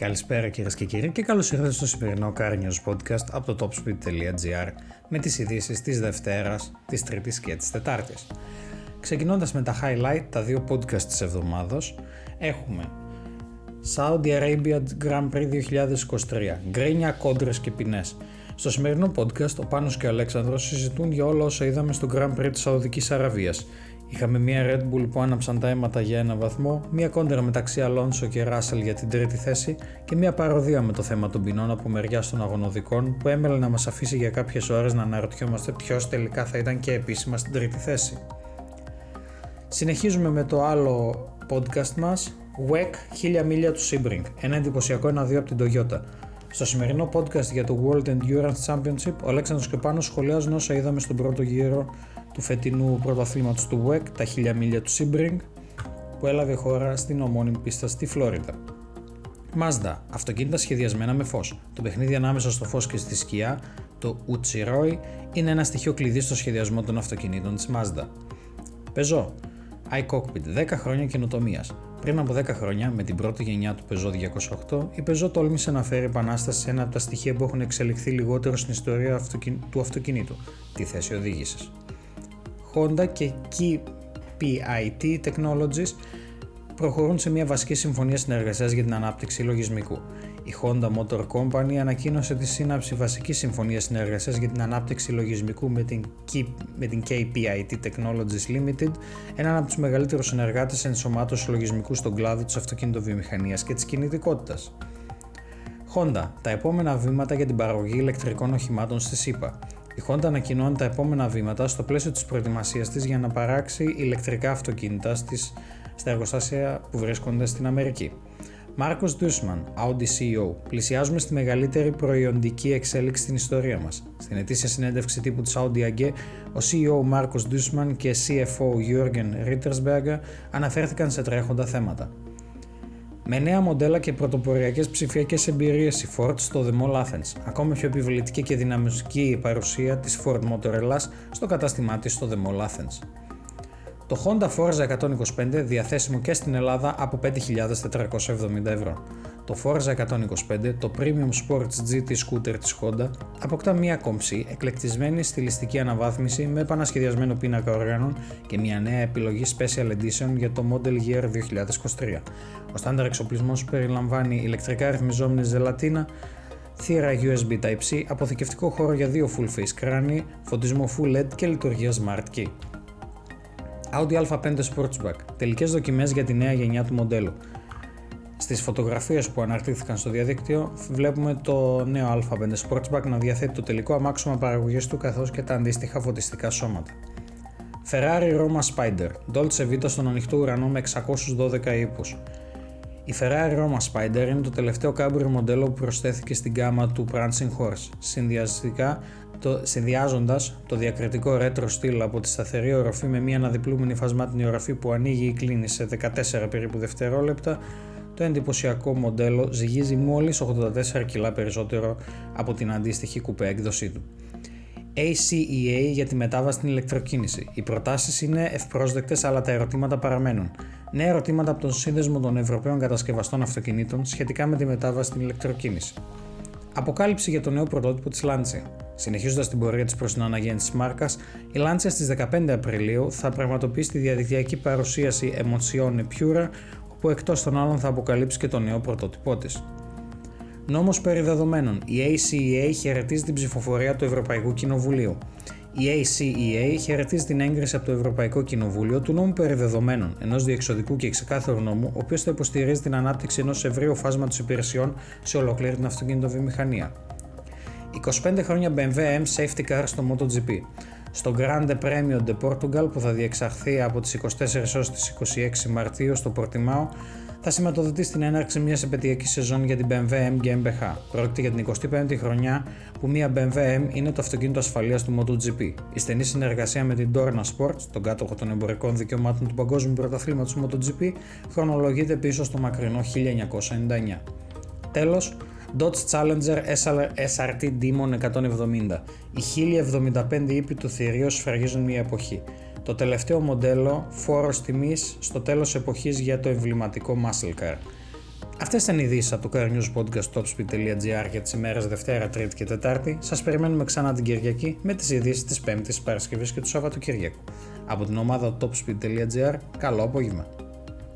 Καλησπέρα κυρίες και κύριοι και καλώς ήρθατε στο σημερινό Car News Podcast από το topspeed.gr με τις ειδήσεις της Δευτέρας, της Τρίτης και της Τετάρτης. Ξεκινώντας με τα highlight, τα δύο podcast της εβδομάδα, έχουμε Saudi Arabia Grand Prix 2023, γκρίνια, κόντρες και ποινές. Στο σημερινό podcast, ο Πάνος και ο Αλέξανδρος συζητούν για όλα όσα είδαμε στο Grand Prix της Σαουδικής Αραβίας Είχαμε μία Red Bull που άναψαν τα αίματα για ένα βαθμό, μία κόντρα μεταξύ Αλόνσο και Ράσελ για την τρίτη θέση και μία παροδία με το θέμα των ποινών από μεριά των αγωνοδικών που έμελε να μας αφήσει για κάποιες ώρες να αναρωτιόμαστε ποιος τελικά θα ήταν και επίσημα στην τρίτη θέση. Συνεχίζουμε με το άλλο podcast μας, WEC 1000 μίλια του Sebring, ένα εντυπωσιακό ένα-δύο από την Toyota. Στο σημερινό podcast για το World Endurance Championship, ο Αλέξανδρος και ο Πάνος σχολιάζουν όσα είδαμε στον πρώτο γύρο του φετινού πρωταθλήματος του WEC, τα 1000 μίλια του Sebring, που έλαβε χώρα στην ομόνιμη πίστα στη Φλόριντα. Mazda, αυτοκίνητα σχεδιασμένα με φως. Το παιχνίδι ανάμεσα στο φως και στη σκιά, το Uchiroi, είναι ένα στοιχείο κλειδί στο σχεδιασμό των αυτοκινήτων της Mazda. Peugeot, iCockpit 10 χρόνια καινοτομίας. Πριν από 10 χρόνια, με την πρώτη γενιά του Peugeot 208, η Peugeot τόλμησε να φέρει επανάσταση σε ένα από τα στοιχεία που έχουν εξελιχθεί λιγότερο στην ιστορία του αυτοκινήτου, τη θέση οδήγηση. Honda και Key PIT Technologies προχωρούν σε μια βασική συμφωνία συνεργασίας για την ανάπτυξη λογισμικού. Η Honda Motor Company ανακοίνωσε τη σύναψη βασικής συμφωνίας συνεργασίας για την ανάπτυξη λογισμικού με την, Key, με την KPIT Technologies Limited, έναν από τους μεγαλύτερους συνεργάτες ενσωμάτωσης λογισμικού στον κλάδο της αυτοκινητοβιομηχανίας και της κινητικότητας. Honda, τα επόμενα βήματα για την παραγωγή ηλεκτρικών οχημάτων στη ΣΥΠΑ. Η Honda ανακοινώνει τα επόμενα βήματα στο πλαίσιο της προετοιμασίας της για να παράξει ηλεκτρικά αυτοκίνητα στις, στα εργοστάσια που βρίσκονται στην Αμερική. Μάρκος Ντούσμαν, Audi CEO. Πλησιάζουμε στη μεγαλύτερη προϊόντική εξέλιξη στην ιστορία μας. Στην ετήσια συνέντευξη τύπου της Audi AG, ο CEO Μάρκος Ντούσμαν και CFO Jürgen Rittersberger αναφέρθηκαν σε τρέχοντα θέματα. Με νέα μοντέλα και πρωτοποριακές ψηφιακές εμπειρίες η Ford στο The Mall Athens, ακόμα πιο επιβλητική και δυναμική η παρουσία της Ford Motor στο κατάστημά της στο The Mall Athens. Το Honda Forza 125 διαθέσιμο και στην Ελλάδα από 5.470 ευρώ. Το Forza 125, το Premium Sports GT Scooter της Honda, αποκτά μια κομψή, εκλεκτισμένη στιλιστική αναβάθμιση με επανασχεδιασμένο πίνακα οργάνων και μια νέα επιλογή Special Edition για το Model Year 2023. Ο στάνταρ εξοπλισμός περιλαμβάνει ηλεκτρικά ρυθμιζόμενη ζελατίνα, θύρα USB Type-C, αποθηκευτικό χώρο για δύο full face κράνη, φωτισμό full LED και λειτουργία Smart Key. Audi A5 Sportsback, τελικές δοκιμές για τη νέα γενιά του μοντέλου. Στις φωτογραφίες που αναρτήθηκαν στο διαδίκτυο βλέπουμε το νέο A5 Sportsback να διαθέτει το τελικό αμάξωμα παραγωγής του καθώς και τα αντίστοιχα φωτιστικά σώματα. Ferrari Roma Spider, Dolce Vita στον ανοιχτό ουρανό με 612 ύπους. Η Ferrari Roma Spider είναι το τελευταίο κάμπριο μοντέλο που προσθέθηκε στην γάμα του Prancing Horse, συνδυαστικά το, συνδυάζοντας το διακριτικό retro στυλ από τη σταθερή οροφή με μια αναδιπλούμενη φασμάτινη οροφή που ανοίγει ή κλείνει σε 14 περίπου δευτερόλεπτα, το εντυπωσιακό μοντέλο ζυγίζει μόλις 84 κιλά περισσότερο από την αντίστοιχη κουπέ έκδοσή του. ACEA για τη μετάβαση στην ηλεκτροκίνηση. Οι προτάσεις είναι ευπρόσδεκτες, αλλά τα ερωτήματα παραμένουν. Νέα ερωτήματα από τον Σύνδεσμο των Ευρωπαίων Κατασκευαστών Αυτοκινήτων σχετικά με τη μετάβαση στην ηλεκτροκίνηση. Αποκάλυψη για το νέο πρωτότυπο της Lancia. Συνεχίζοντας την πορεία της προς την αναγέννηση της μάρκας, η Lancia στις 15 Απριλίου θα πραγματοποιήσει τη διαδικτυακή παρουσίαση Emozione Pura, όπου εκτός των άλλων θα αποκαλύψει και το νέο πρωτότυπό της. Νόμος περί δεδομένων. Η ACEA χαιρετίζει την ψηφοφορία του Ευρωπαϊκού Κοινοβουλίου. Η ACEA χαιρετίζει την έγκριση από το Ευρωπαϊκό Κοινοβούλιο του νόμου περί δεδομένων, ενός διεξοδικού και ξεκάθαρου νόμου, ο οποίος θα υποστηρίζει την ανάπτυξη ενός ευρείου φάσματος υπηρεσιών σε ολόκληρη την αυτοκινητοβιομηχανία. 25 χρόνια BMW M Safety Car στο MotoGP. Στο Grande Premio de Portugal που θα διεξαχθεί από τις 24 έως τις 26 Μαρτίου στο Πορτιμάο θα σηματοδοτεί στην έναρξη μιας επαιτειακής σεζόν για την BMW M και MBH. Πρόκειται για την 25η χρονιά που μια BMW M είναι το αυτοκίνητο ασφαλείας του MotoGP. Η στενή συνεργασία με την Dorna Sports, τον κάτοχο των εμπορικών δικαιωμάτων του Παγκόσμιου Πρωταθλήματος MotoGP, χρονολογείται πίσω στο μακρινό 1999. Τέλος, Dodge Challenger SRT Demon 170. Οι 1075 ύπη του θηρίου σφραγίζουν μια εποχή. Το τελευταίο μοντέλο φόρος τιμής στο τέλος εποχής για το εμβληματικό muscle car. Αυτές ήταν οι ειδήσεις από το Car News Podcast topspeed.gr για τις ημέρες Δευτέρα, Τρίτη και Τετάρτη. Σας περιμένουμε ξανά την Κυριακή με τις ειδήσεις της Πέμπτης, Παρασκευής και του Σαββατοκυριακού. Από την ομάδα topspeed.gr, καλό απόγευμα.